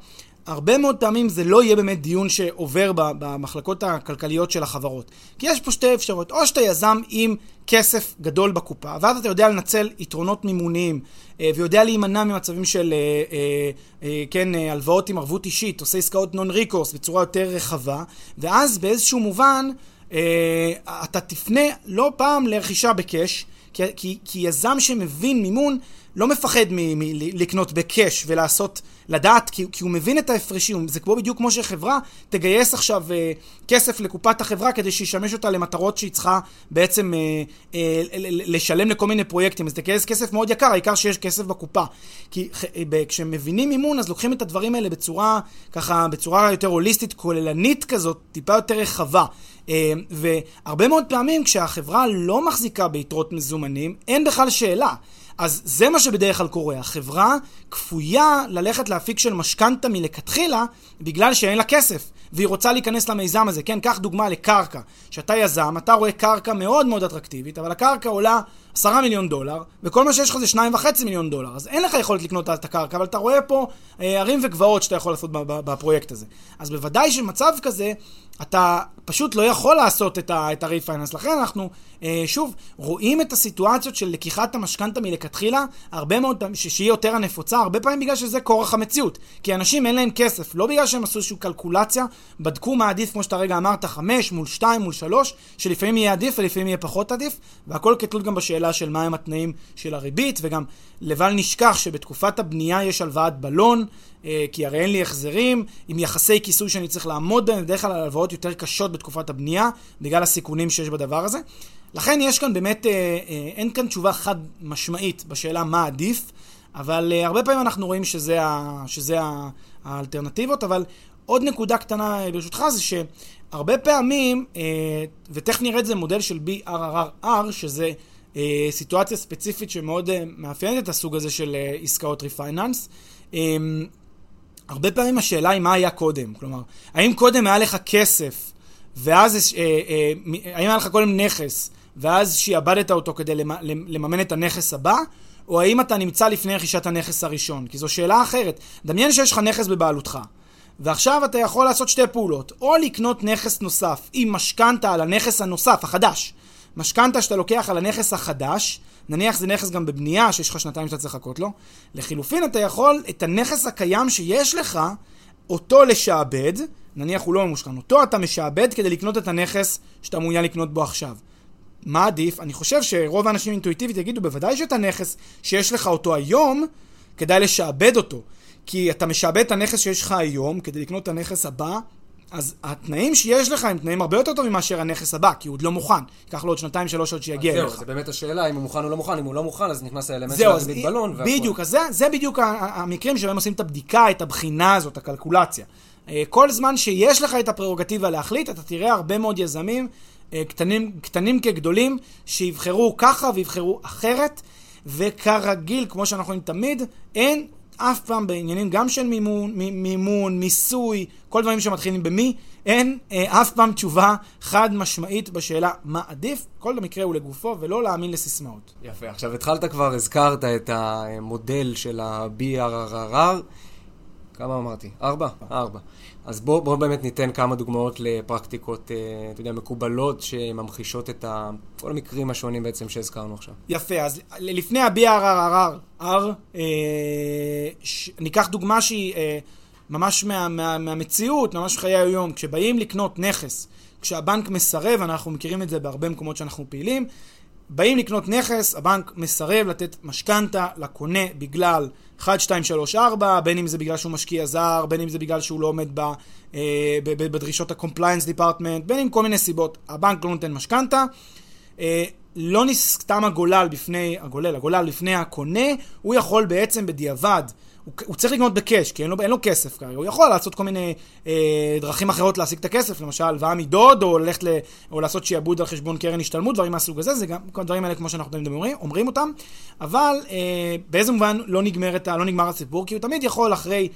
[SPEAKER 2] הרבה מאוד פעמים זה לא יהיה באמת דיון שעובר במחלקות הכלכליות של החברות. כי יש פה שתי אפשרויות, או שאתה יזם עם כסף גדול בקופה, ואז אתה יודע לנצל יתרונות מימוניים, אה, ויודע להימנע ממצבים של, אה, אה, כן, הלוואות עם ערבות אישית, עושה עסקאות נון ריקורס בצורה יותר רחבה, ואז באיזשהו מובן אתה תפנה לא פעם לרכישה בקאש, כי, כי, כי יזם שמבין מימון, לא מפחד מלקנות בקאש ולעשות, לדעת, כי, כי הוא מבין את ההפרשים. זה כמו בדיוק כמו שחברה תגייס עכשיו אה, כסף לקופת החברה כדי שישמש אותה למטרות שהיא צריכה בעצם אה, אה, לשלם לכל מיני פרויקטים. אז תגייס כסף מאוד יקר, העיקר שיש כסף בקופה. כי אה, כשהם מבינים מימון, אז לוקחים את הדברים האלה בצורה, ככה, בצורה יותר הוליסטית, כוללנית כזאת, טיפה יותר רחבה. אה, והרבה מאוד פעמים כשהחברה לא מחזיקה ביתרות מזומנים, אין בכלל שאלה. אז זה מה שבדרך כלל קורה. החברה כפויה ללכת להפיק של משכנתה מלכתחילה, בגלל שאין לה כסף, והיא רוצה להיכנס למיזם הזה. כן, קח דוגמה לקרקע. שאתה יזם, אתה רואה קרקע מאוד מאוד אטרקטיבית, אבל הקרקע עולה עשרה מיליון דולר, וכל מה שיש לך זה שניים וחצי מיליון דולר. אז אין לך יכולת לקנות את הקרקע, אבל אתה רואה פה אה, ערים וגבעות שאתה יכול לעשות בפרויקט הזה. אז בוודאי שמצב כזה, אתה פשוט לא יכול לעשות את ה-refinance. לכן אנחנו, אה, שוב, רואים את הסיטואציות של לקיחת המשכנתה מלכתחילה, הרבה מאוד שהיא יותר הנפוצה, הרבה פעמים בגלל שזה כורח המציאות. כי אנשים אין להם כסף, לא בגלל שהם עשו איזושהי קלקולציה, בדקו מה עדיף, כמו שאתה רגע אמרת, חמש מול שתיים מול שלוש, שלפעמים יהיה עדיף ולפעמים יהיה פחות עדיף, והכל כתלות גם בשאלה של מהם התנאים של הריבית, וגם לבל נשכח שבתקופת הבנייה יש הלוואת בלון, כי הרי אין לי החזרים, עם יחסי כיסוי שאני צריך לעמוד בהם, בדרך כלל הלוואות יותר קשות בתקופת הבנייה, בגלל הסיכונים שיש בדבר הזה. לכן יש כאן באמת, אה, אה, אין כאן תשובה חד משמעית בשאלה מה עדיף, אבל הרבה פעמים אנחנו רואים שזה, ה, שזה ה, האלטרנטיבות, אבל עוד נקודה קטנה ברשותך זה שהרבה פעמים, ותכף נראה את זה מודל של BRRR, שזה סיטואציה ספציפית שמאוד מאפיינת את הסוג הזה של עסקאות ריפייננס. הרבה פעמים השאלה היא מה היה קודם. כלומר, האם קודם היה לך כסף, ואז, אה, אה, האם היה לך קודם נכס, ואז שעבדת אותו כדי לממן את הנכס הבא, או האם אתה נמצא לפני רכישת הנכס הראשון? כי זו שאלה אחרת. דמיין שיש לך נכס בבעלותך, ועכשיו אתה יכול לעשות שתי פעולות. או לקנות נכס נוסף עם משכנתה על הנכס הנוסף, החדש. משכנתה שאתה לוקח על הנכס החדש, נניח זה נכס גם בבנייה, שיש לך שנתיים שאתה צריך לחכות לו. לחילופין, אתה יכול את הנכס הקיים שיש לך, אותו לשעבד, נניח הוא לא ממושכן, אותו אתה משעבד כדי לקנות את הנכס שאתה מעוניין לקנות בו עכשיו. מה עדיף? אני חושב שרוב האנשים אינטואיטיבית יגידו, בוודאי שאת הנכס שיש לך אותו היום, כדאי לשעבד אותו. כי אתה משעבד את הנכס שיש לך היום כדי לקנות את הנכס הבא, אז התנאים שיש לך הם תנאים הרבה יותר טובים מאשר הנכס הבא, כי הוא עוד לא מוכן. ייקח לו עוד שנתיים, שלוש עוד שיגיע אליך.
[SPEAKER 1] זהו, זה באמת השאלה, אם הוא מוכן או לא מוכן. אם הוא לא מוכן, אז נכנס האלמנט של הריבית בלון.
[SPEAKER 2] בדיוק, אז זה, זה בדיוק המקרים שבהם עושים את הבדיקה, את הבחינה הזאת, הקלקולציה. אה, כל זמן שיש לך את הפררוגטיבה להחליט, אתה תראה הרבה מאוד יזמים, אה, קטנים, קטנים כגדולים, שיבחרו ככה ויבחרו אחרת. וכרגיל, כמו שאנחנו רואים תמיד, אין אף פעם בעניינים גם של מימון, מימון, מיסוי, כל דברים שמתחילים במי, אין אה, אף פעם תשובה חד משמעית בשאלה מה עדיף, כל המקרה הוא לגופו ולא להאמין לסיסמאות.
[SPEAKER 1] יפה, עכשיו התחלת כבר, הזכרת את המודל של ה-BRRR, כמה אמרתי? ארבע? ארבע. אז בואו בוא באמת ניתן כמה דוגמאות לפרקטיקות, אה, אתה יודע, מקובלות שממחישות את ה... כל המקרים השונים בעצם שהזכרנו עכשיו.
[SPEAKER 2] יפה, אז לפני ה-BRRR, אה, ש... ניקח דוגמה שהיא אה, ממש מה, מה, מהמציאות, ממש חיי היום. כשבאים לקנות נכס, כשהבנק מסרב, אנחנו מכירים את זה בהרבה מקומות שאנחנו פעילים, באים לקנות נכס, הבנק מסרב לתת משכנתה לקונה בגלל 1, 2, 3, 4, בין אם זה בגלל שהוא משקיע זר, בין אם זה בגלל שהוא לא עומד ב, אה, בדרישות ה-compliance department, בין אם כל מיני סיבות. הבנק לא נותן משכנתה. אה, לא נסתם הגולל בפני, הגולל, הגולל לפני הקונה, הוא יכול בעצם בדיעבד הוא, הוא צריך לקנות בקאש, כי אין לו, אין לו כסף כרגע. הוא יכול לעשות כל מיני אה, דרכים אחרות להשיג את הכסף, למשל הלוואה מדוד, או ללכת ל... או לעשות שיעבוד על חשבון קרן השתלמות, דברים מהסוג הזה, זה גם כל הדברים האלה כמו שאנחנו תמיד אומרים, אומרים אותם, אבל אה, באיזה מובן לא, נגמרת, לא נגמר הסיפור, כי הוא תמיד יכול אחרי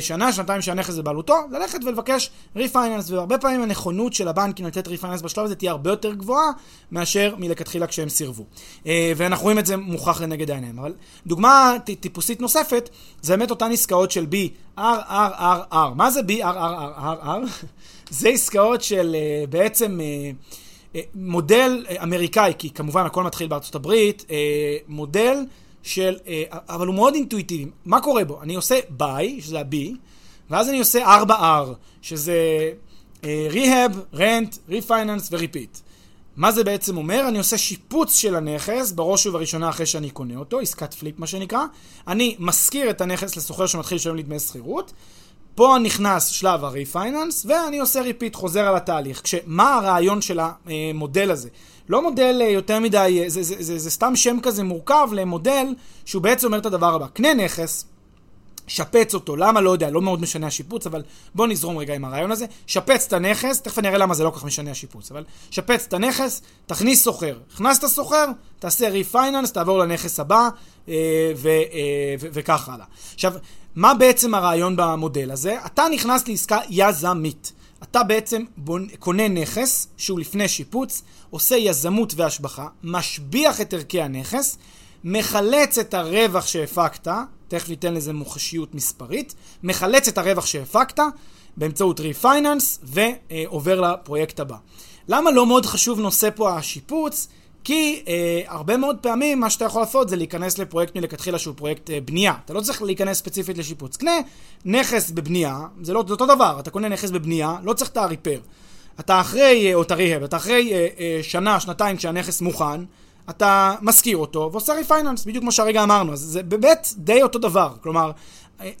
[SPEAKER 2] שנה, שנתיים שהנכס בבעלותו, ללכת ולבקש refinance, והרבה פעמים הנכונות של הבנקים לתת refinance בשלב הזה תהיה הרבה יותר גבוהה מאשר מלכתחילה כשהם סירבו. אה, ואנחנו רואים את זה מוכח לנגד העיניים. אבל דוגמה טיפוסית נוספת, זה באמת אותן עסקאות של BRRRR. מה זה BRRRR? זה עסקאות של אה, בעצם... מודל אמריקאי, כי כמובן הכל מתחיל בארצות הברית, מודל של, אה, אבל הוא מאוד אינטואיטיבי. מה קורה בו? אני עושה buy, שזה ה-B, ואז אני עושה 4R, שזה Rehab, Rent, Refinance ו-Repeat. מה זה בעצם אומר? אני עושה שיפוץ של הנכס, בראש ובראשונה אחרי שאני קונה אותו, עסקת פליפ מה שנקרא. אני משכיר את הנכס לשוכר שמתחיל לשלם לי דמי שכירות. פה נכנס שלב ה refinance, ואני עושה repeat, חוזר על התהליך. כשמה הרעיון של המודל הזה? לא מודל אה, יותר מדי, זה, זה, זה, זה, זה סתם שם כזה מורכב למודל שהוא בעצם אומר את הדבר הבא. קנה נכס, שפץ אותו, למה? לא יודע, לא מאוד משנה השיפוץ, אבל בוא נזרום רגע עם הרעיון הזה. שפץ את הנכס, תכף אני אראה למה זה לא כל כך משנה השיפוץ, אבל שפץ את הנכס, תכניס שוכר. הכנסת שוכר, תעשה refinance, תעבור לנכס הבא, אה, אה, וכך הלאה. עכשיו, מה בעצם הרעיון במודל הזה? אתה נכנס לעסקה יזמית. אתה בעצם בונ... קונה נכס שהוא לפני שיפוץ, עושה יזמות והשבחה, משביח את ערכי הנכס, מחלץ את הרווח שהפקת, תכף ניתן לזה מוחשיות מספרית, מחלץ את הרווח שהפקת באמצעות refinance ועובר לפרויקט הבא. למה לא מאוד חשוב נושא פה השיפוץ? כי אה, הרבה מאוד פעמים מה שאתה יכול לעשות זה להיכנס לפרויקט מלכתחילה שהוא פרויקט אה, בנייה. אתה לא צריך להיכנס ספציפית לשיפוץ. קנה נכס בבנייה, זה לא זה אותו דבר, אתה קונה נכס בבנייה, לא צריך את ה repair. אתה אחרי, אה, או את ה rehab, אתה אחרי אה, אה, שנה, שנתיים כשהנכס מוכן, אתה משכיר אותו ועושה refinance, בדיוק כמו שהרגע אמרנו. אז זה באמת די אותו דבר. כלומר,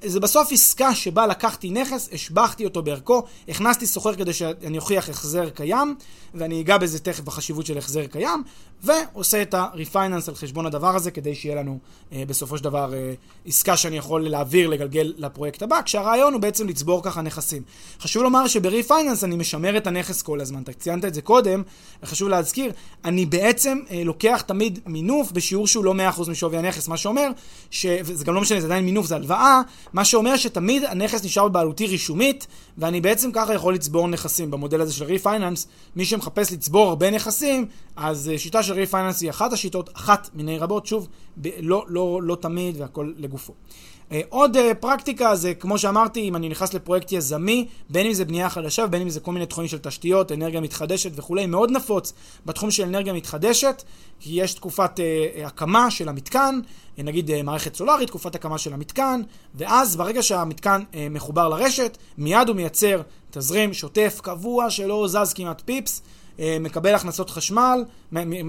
[SPEAKER 2] זה בסוף עסקה שבה לקחתי נכס, השבחתי אותו בערכו, הכנסתי סוחר כדי שאני אוכיח החזר קיים, ואני אגע בזה תכף בחשיבות של החזר קיים, ועושה את ה-refinance על חשבון הדבר הזה, כדי שיהיה לנו אה, בסופו של דבר אה, עסקה שאני יכול להעביר, לגלגל לפרויקט הבא, כשהרעיון הוא בעצם לצבור ככה נכסים. חשוב לומר שב-refinance אני משמר את הנכס כל הזמן, אתה ציינת את זה קודם, חשוב להזכיר, אני בעצם אה, לוקח תמיד מינוף בשיעור שהוא לא 100% משווי הנכס, מה שאומר, ש... וזה גם לא משנה, זה עדיין מינוף, זה הלוואה, מה שאומר שתמיד הנכס נשאר בבעלותי רישומית, ואני בעצם ככה יכול לצבור נכסים. במודל הזה של refinance, מי שמחפש לצבור הרבה נכסים, אז אה, שיטה של refinance היא אחת השיטות, אחת מיני רבות, שוב, ב- לא, לא, לא תמיד והכל לגופו. Uh, עוד uh, פרקטיקה זה, כמו שאמרתי, אם אני נכנס לפרויקט יזמי, בין אם זה בנייה חדשה ובין אם זה כל מיני תחומים של תשתיות, אנרגיה מתחדשת וכולי, מאוד נפוץ בתחום של אנרגיה מתחדשת, כי יש תקופת uh, הקמה של המתקן, נגיד uh, מערכת סולארית, תקופת הקמה של המתקן, ואז ברגע שהמתקן uh, מחובר לרשת, מיד הוא מייצר תזרים שוטף קבוע שלא זז כמעט פיפס. מקבל הכנסות חשמל,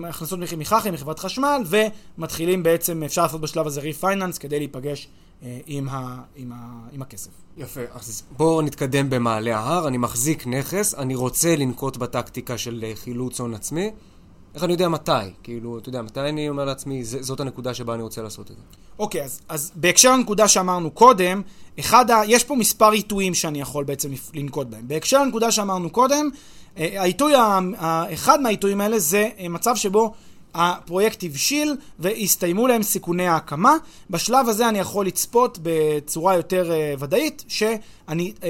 [SPEAKER 2] הכנסות מחח"י, מחברת חשמל, ומתחילים בעצם, אפשר לעשות בשלב הזה refinance כדי להיפגש אה, עם, ה, עם, ה, עם הכסף.
[SPEAKER 1] יפה, אז בואו נתקדם במעלה ההר, אני מחזיק נכס, אני רוצה לנקוט בטקטיקה של אה, חילוץ הון עצמי. איך אני יודע מתי? כאילו, אתה יודע, מתי אני אומר לעצמי, זאת הנקודה שבה אני רוצה לעשות את זה?
[SPEAKER 2] אוקיי, אז, אז בהקשר לנקודה שאמרנו קודם, אחד ה... יש פה מספר עיתויים שאני יכול בעצם לנקוט בהם. בהקשר לנקודה שאמרנו קודם, אה, העיתוי, אחד מהעיתויים האלה זה מצב שבו הפרויקט הבשיל והסתיימו להם סיכוני ההקמה. בשלב הזה אני יכול לצפות בצורה יותר uh, ודאית שאני uh,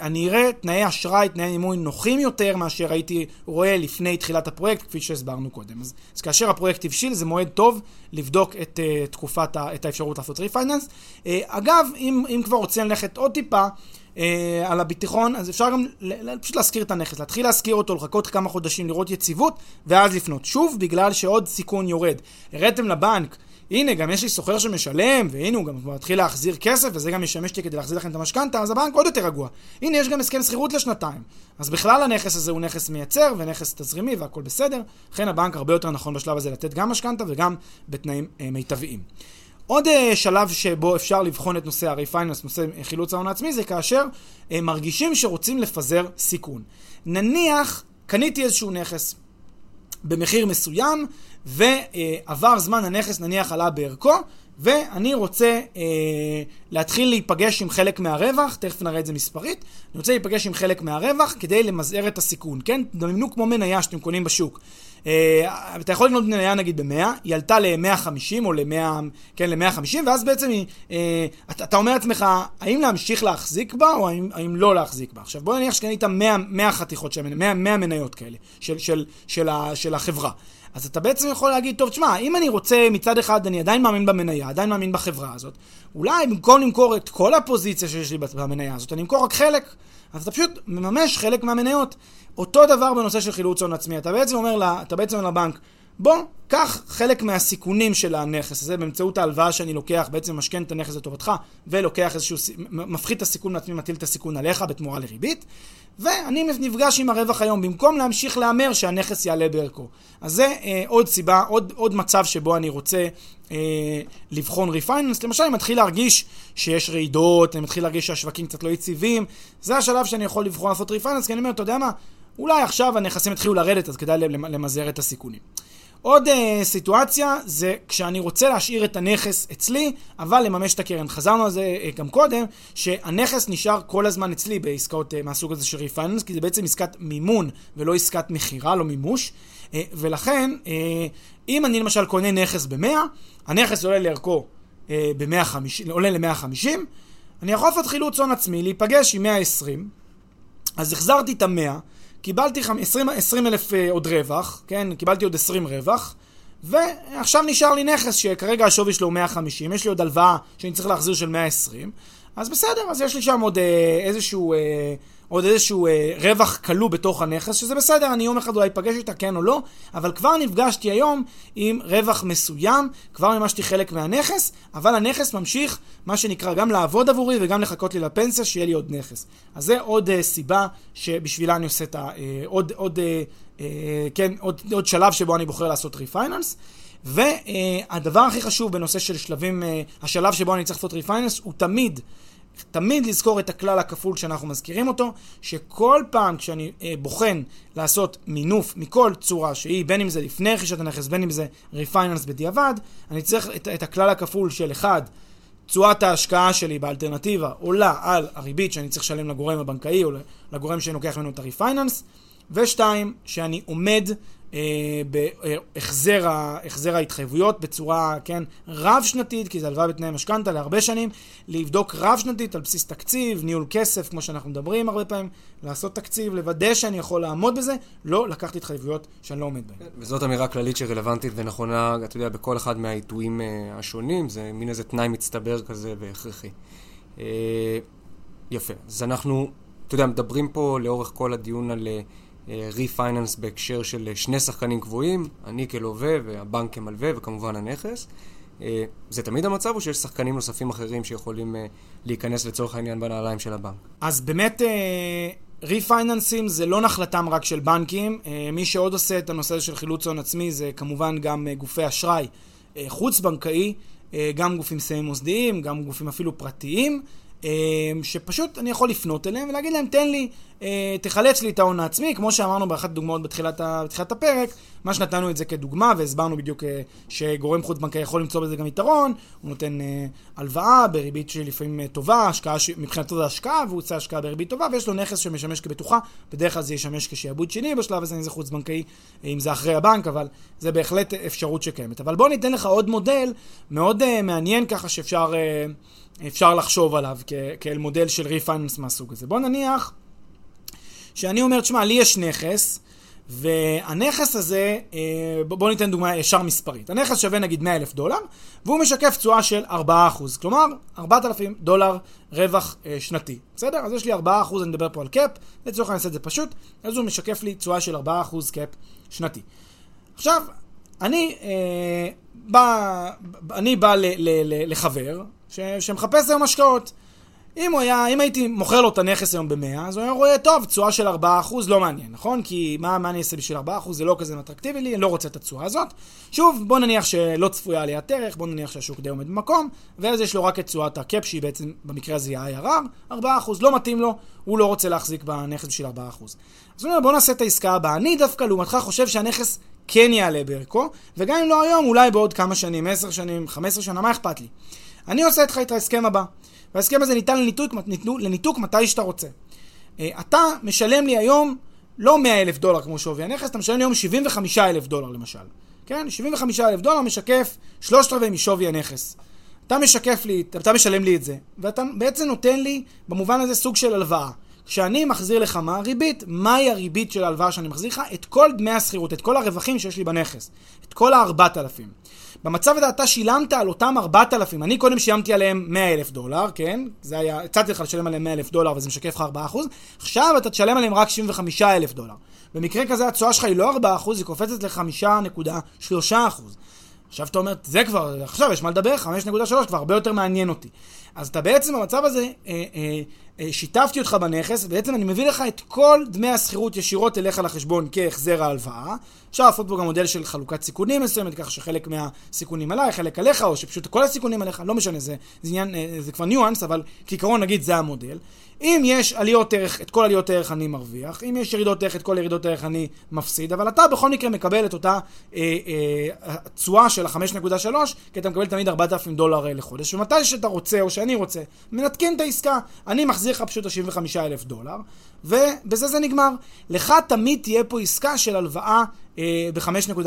[SPEAKER 2] אני אראה תנאי אשראי, תנאי מימון נוחים יותר מאשר הייתי רואה לפני תחילת הפרויקט, כפי שהסברנו קודם. אז, אז כאשר הפרויקט הבשיל זה מועד טוב לבדוק את uh, תקופת, ה, את האפשרות לעשות refinance. Uh, אגב, אם, אם כבר רוצים ללכת עוד טיפה, אה, על הביטחון, אז אפשר גם פשוט להשכיר את הנכס, להתחיל להשכיר אותו, לחכות כמה חודשים, לראות יציבות, ואז לפנות. שוב, בגלל שעוד סיכון יורד. הראיתם לבנק, הנה, גם יש לי שוכר שמשלם, והנה הוא גם מתחיל להחזיר כסף, וזה גם ישמש לי כדי להחזיר לכם את המשכנתה, אז הבנק עוד יותר רגוע. הנה, יש גם הסכם שכירות לשנתיים. אז בכלל הנכס הזה הוא נכס מייצר, ונכס תזרימי, והכל בסדר. לכן הבנק הרבה יותר נכון בשלב הזה לתת גם משכנתה וגם בתנאים אה, מיטביים. עוד uh, שלב שבו אפשר לבחון את נושא הריפייננס, נושא חילוץ ההון העצמי, זה כאשר uh, מרגישים שרוצים לפזר סיכון. נניח, קניתי איזשהו נכס במחיר מסוים, ועבר זמן הנכס נניח עלה בערכו, ואני רוצה אה, להתחיל להיפגש עם חלק מהרווח, תכף נראה את זה מספרית, אני רוצה להיפגש עם חלק מהרווח כדי למזער את הסיכון, כן? דמיינו כמו מניה שאתם קונים בשוק. אה, אתה יכול לקנות מניה נגיד ב-100, היא עלתה ל-150 או ל-100, כן, ל-150, ואז בעצם היא, אה, אתה, אתה אומר לעצמך, האם להמשיך להחזיק בה או האם, האם לא להחזיק בה. עכשיו בוא נניח שקנית 100, 100 חתיכות של 100, 100 מניות כאלה, של, של, של, של, של החברה. אז אתה בעצם יכול להגיד, טוב, תשמע, אם אני רוצה, מצד אחד אני עדיין מאמין במניה, עדיין מאמין בחברה הזאת, אולי במקום למכור את כל הפוזיציה שיש לי במניה הזאת, אני אמכור רק חלק. אז אתה פשוט מממש חלק מהמניות. אותו דבר בנושא של חילוץ הון עצמי. אתה בעצם אומר, לה, אתה בעצם אומר לבנק, בוא, קח חלק מהסיכונים של הנכס הזה באמצעות ההלוואה שאני לוקח, בעצם משכן את הנכס לטובתך, ולוקח איזשהו, מפחית את הסיכון מעצמי, מטיל את הסיכון עליך בתמורה לריבית, ואני נפגש עם הרווח היום, במקום להמשיך להמר שהנכס יעלה בערכו. אז זה אה, עוד סיבה, עוד, עוד מצב שבו אני רוצה אה, לבחון ריפייננס. למשל, אני מתחיל להרגיש שיש רעידות, אני מתחיל להרגיש שהשווקים קצת לא יציבים, זה השלב שאני יכול לבחון לעשות refinance, כי אני אומר, אתה יודע מה, אולי עכשיו הנכסים יתחילו לרדת, אז כדאי למזער את הסיכונים. עוד uh, סיטואציה זה כשאני רוצה להשאיר את הנכס אצלי, אבל לממש את הקרן. חזרנו על זה uh, גם קודם, שהנכס נשאר כל הזמן אצלי בעסקאות uh, מהסוג הזה של refinance, כי זה בעצם עסקת מימון ולא עסקת מכירה, לא מימוש. Uh, ולכן, uh, אם אני למשל קונה נכס ב-100, הנכס עולה לערכו uh, ב-150, עולה ל-150, אני יכול לעשות חילוץ הון עצמי, להיפגש עם 120, אז החזרתי את ה-100, קיבלתי 20, 20 אלף אה, עוד רווח, כן? קיבלתי עוד 20 רווח, ועכשיו נשאר לי נכס שכרגע השווי שלו הוא 150, יש לי עוד הלוואה שאני צריך להחזיר של 120, אז בסדר, אז יש לי שם עוד אה, איזשהו... אה, עוד איזשהו אה, רווח כלוא בתוך הנכס, שזה בסדר, אני יום אחד אולי אפגש איתה, כן או לא, אבל כבר נפגשתי היום עם רווח מסוים, כבר מימשתי חלק מהנכס, אבל הנכס ממשיך, מה שנקרא, גם לעבוד עבורי וגם לחכות לי לפנסיה, שיהיה לי עוד נכס. אז זה עוד אה, סיבה שבשבילה אני עושה את ה... אה, עוד, עוד, אה, אה, כן, עוד, עוד שלב שבו אני בוחר לעשות refinance. והדבר הכי חשוב בנושא של שלבים, אה, השלב שבו אני צריך לעשות refinance הוא תמיד תמיד לזכור את הכלל הכפול כשאנחנו מזכירים אותו, שכל פעם כשאני אה, בוחן לעשות מינוף מכל צורה שהיא, בין אם זה לפני רכישת הנכס, בין אם זה refinance בדיעבד, אני צריך את, את הכלל הכפול של אחד, תשואת ההשקעה שלי באלטרנטיבה עולה על הריבית שאני צריך לשלם לגורם הבנקאי או לגורם שאני לוקח ממנו את ה refinance, ושתיים, שאני עומד בהחזר ההתחייבויות בצורה, כן, רב-שנתית, כי זה הלוואה בתנאי משכנתה להרבה שנים, לבדוק רב-שנתית על בסיס תקציב, ניהול כסף, כמו שאנחנו מדברים הרבה פעמים, לעשות תקציב, לוודא שאני יכול לעמוד בזה, לא לקחת התחייבויות שאני לא עומד בהן.
[SPEAKER 1] וזאת אמירה כללית שרלוונטית ונכונה, אתה יודע, בכל אחד מהעיתויים אה, השונים, זה מין איזה תנאי מצטבר כזה והכרחי. אה, יפה. אז אנחנו, אתה יודע, מדברים פה לאורך כל הדיון על... ריפייננס בהקשר של שני שחקנים קבועים, אני כלווה והבנק כמלווה וכמובן הנכס. אה, זה תמיד המצב או שיש שחקנים נוספים אחרים שיכולים אה, להיכנס לצורך העניין בנעליים של הבנק?
[SPEAKER 2] אז באמת ריפייננסים אה, זה לא נחלתם רק של בנקים. מי שעוד עושה את הנושא של חילוץ הון עצמי זה כמובן גם גופי אשראי חוץ-בנקאי, גם גופים סמי מוסדיים, גם גופים אפילו פרטיים. אמ, שפשוט אני יכול לפנות אליהם ולהגיד להם, תן לי, אה, תחלץ לי את ההון העצמי, כמו שאמרנו באחת הדוגמאות בתחילת, בתחילת הפרק, מה שנתנו את זה כדוגמה, והסברנו בדיוק אה, שגורם חוץ-בנקאי יכול למצוא בזה גם יתרון, הוא נותן אה, הלוואה בריבית שלפעמים טובה, השקעה, מבחינתו זה השקעה, והוא עושה השקעה בריבית טובה, ויש לו נכס שמשמש כבטוחה, בדרך כלל זה ישמש כשעבוד שני בשלב הזה, אם זה חוץ-בנקאי, אם זה אחרי הבנק, אבל זה בהחלט אפשרות שקיימת. אבל בוא ניתן לך עוד מודל מאוד מעניין ככה שאפשר... אפשר לחשוב עליו כאל מודל של ריפייננס מהסוג הזה. בוא נניח שאני אומר, תשמע, לי יש נכס, והנכס הזה, אה, בוא ניתן דוגמה ישר מספרית. הנכס שווה נגיד 100 אלף דולר, והוא משקף תשואה של 4%. כלומר, 4,000 דולר רווח אה, שנתי. בסדר? אז יש לי 4%, אני מדבר פה על cap, לצורך העניין את זה פשוט, אז הוא משקף לי תשואה של 4% cap שנתי. עכשיו, אני אה, בא, אני בא ל, ל, ל, לחבר, ש, שמחפש היום השקעות. אם, היה, אם הייתי מוכר לו את הנכס היום ב-100, אז הוא היה רואה, טוב, תשואה של 4% לא מעניין, נכון? כי מה, מה אני אעשה בשביל 4%? זה לא כזה אטרקטיבי לי, אני לא רוצה את התשואה הזאת. שוב, בוא נניח שלא צפויה עליית ערך, בוא נניח שהשוק די עומד במקום, ואז יש לו רק את תשואת הקאפ, שהיא בעצם, במקרה הזה היא ה-IRR, 4%, לא מתאים לו, הוא לא רוצה להחזיק בנכס בשביל 4%. אז הוא אומר, בוא נעשה את העסקה הבאה. אני דווקא, לעומתך, חושב שהנכס כן יעלה בערכו, וגם אם לא היום, אולי בעוד כמה שנים, 10 שנים, 15 שנה, מה אכפת לי? אני עושה איתך את ההסכם הבא, וההסכם הזה ניתן לניתוק, לניתוק מתי שאתה רוצה. אה, אתה משלם לי היום לא 100 אלף דולר כמו שווי הנכס, אתה משלם לי היום 75 אלף דולר למשל. כן? 75 אלף דולר משקף שלושת רבעי משווי הנכס. אתה משקף לי, אתה משלם לי את זה, ואתה בעצם נותן לי במובן הזה סוג של הלוואה. כשאני מחזיר לך מה הריבית, מהי הריבית של ההלוואה שאני מחזיר לך? את כל דמי השכירות, את כל הרווחים שיש לי בנכס. את כל ה-4,000. במצב הזה אתה שילמת על אותם 4,000, אני קודם שילמתי עליהם 100 אלף דולר, כן? זה היה, הצעתי לך לשלם עליהם 100 אלף דולר וזה משקף לך 4%, עכשיו אתה תשלם עליהם רק 75 אלף דולר. במקרה כזה התשואה שלך היא לא 4%, היא קופצת ל-5.3%. עכשיו אתה אומר, זה כבר, עכשיו יש מה לדבר, 5.3 כבר הרבה יותר מעניין אותי. אז אתה בעצם במצב הזה, אה, אה, אה, שיתפתי אותך בנכס, ובעצם אני מביא לך את כל דמי השכירות ישירות אליך לחשבון כהחזר ההלוואה. אפשר לעשות פה גם מודל של חלוקת סיכונים מסוימת, ככה שחלק מהסיכונים עליי, חלק עליך, או שפשוט כל הסיכונים עליך, לא משנה, זה, זה עניין, אה, זה כבר ניואנס, אבל כעיקרון נגיד זה המודל. אם יש עליות ערך, את כל עליות ערך אני מרוויח, אם יש ירידות ערך, את כל ירידות ערך אני מפסיד, אבל אתה בכל מקרה מקבל את אותה תשואה אה, אה, של ה-5.3, כי אתה מקבל תמיד 4,000 דולר אה, לחודש, ומתי שאתה רוצה, או שאני רוצה, מנתקים את העסקה. אני מחזיר לך פשוט 75,000 דולר, ובזה זה נגמר. לך תמיד תהיה פה עסקה של הלוואה אה, ב-5.3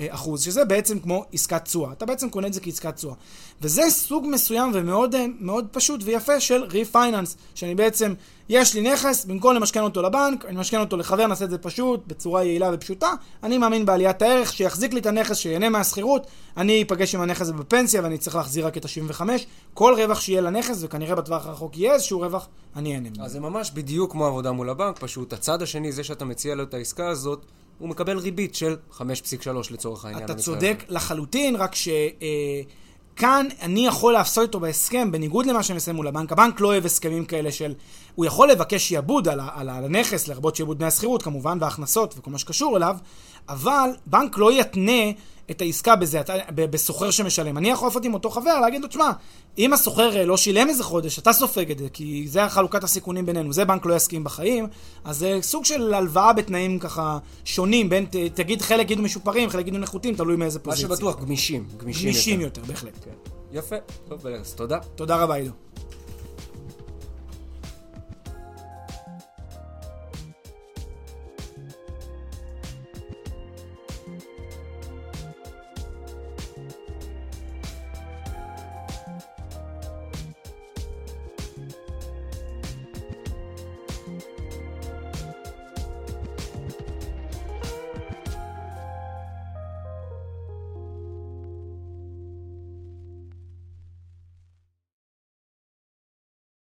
[SPEAKER 2] אה, אחוז, שזה בעצם כמו עסקת תשואה. אתה בעצם קונה את זה כעסקת תשואה. וזה סוג מסוים ומאוד אה, מאוד פשוט ויפה של refinance, שאני בעצם, יש לי נכס, במקום למשכן אותו לבנק, אני משכן אותו לחבר, נעשה את זה פשוט, בצורה יעילה ופשוטה. אני מאמין בעליית הערך, שיחזיק לי את הנכס, שיהנה מהשכירות, אני אפגש עם הנכס בפנסיה ואני צריך להחזיר רק את ה-75. כל רווח שיהיה לנכס, וכנראה בטווח הרחוק יהיה איזשהו רווח, אני אהנה
[SPEAKER 1] ממנו. אז זה ממש בדיוק כמו עבודה מול הבנק, פשוט הצד השני, זה שאתה מציע לו את העסקה הזאת, הוא מקבל ריבית של 5.3 לצורך העניין.
[SPEAKER 2] אתה צודק לחלוטין, רק שכאן אה, אני יכול לעשות איתו בהסכם, בניגוד למה שאני עושה מול הבנק. הבנק לא אוהב הסכמים כאלה של... הוא יכול לבקש שיעבוד על, על, על הנכס, לרבות שיעבוד דמי השכירות כמובן, וההכנסות וכל מה שקשור אליו, אבל בנק לא יתנה את העסקה בזה, בסוחר שמשלם. אני יכול לעשות עם אותו חבר, להגיד לו, תשמע, אם הסוחר אה, לא שילם איזה חודש, אתה סופג את זה, כי זה חלוקת הסיכונים בינינו, זה בנק לא יסכים בחיים, אז זה סוג של הלוואה בתנאים ככה שונים, בין, ת, תגיד חלק יגידו משופרים, חלק יגידו נחותים, תלוי מאיזה פוזיציה.
[SPEAKER 1] מה שבטוח, גמישים.
[SPEAKER 2] גמישים, גמישים יותר. יותר, בהחלט.
[SPEAKER 1] כן. יפה, טוב, אז תודה.
[SPEAKER 2] תודה רבה, עידו.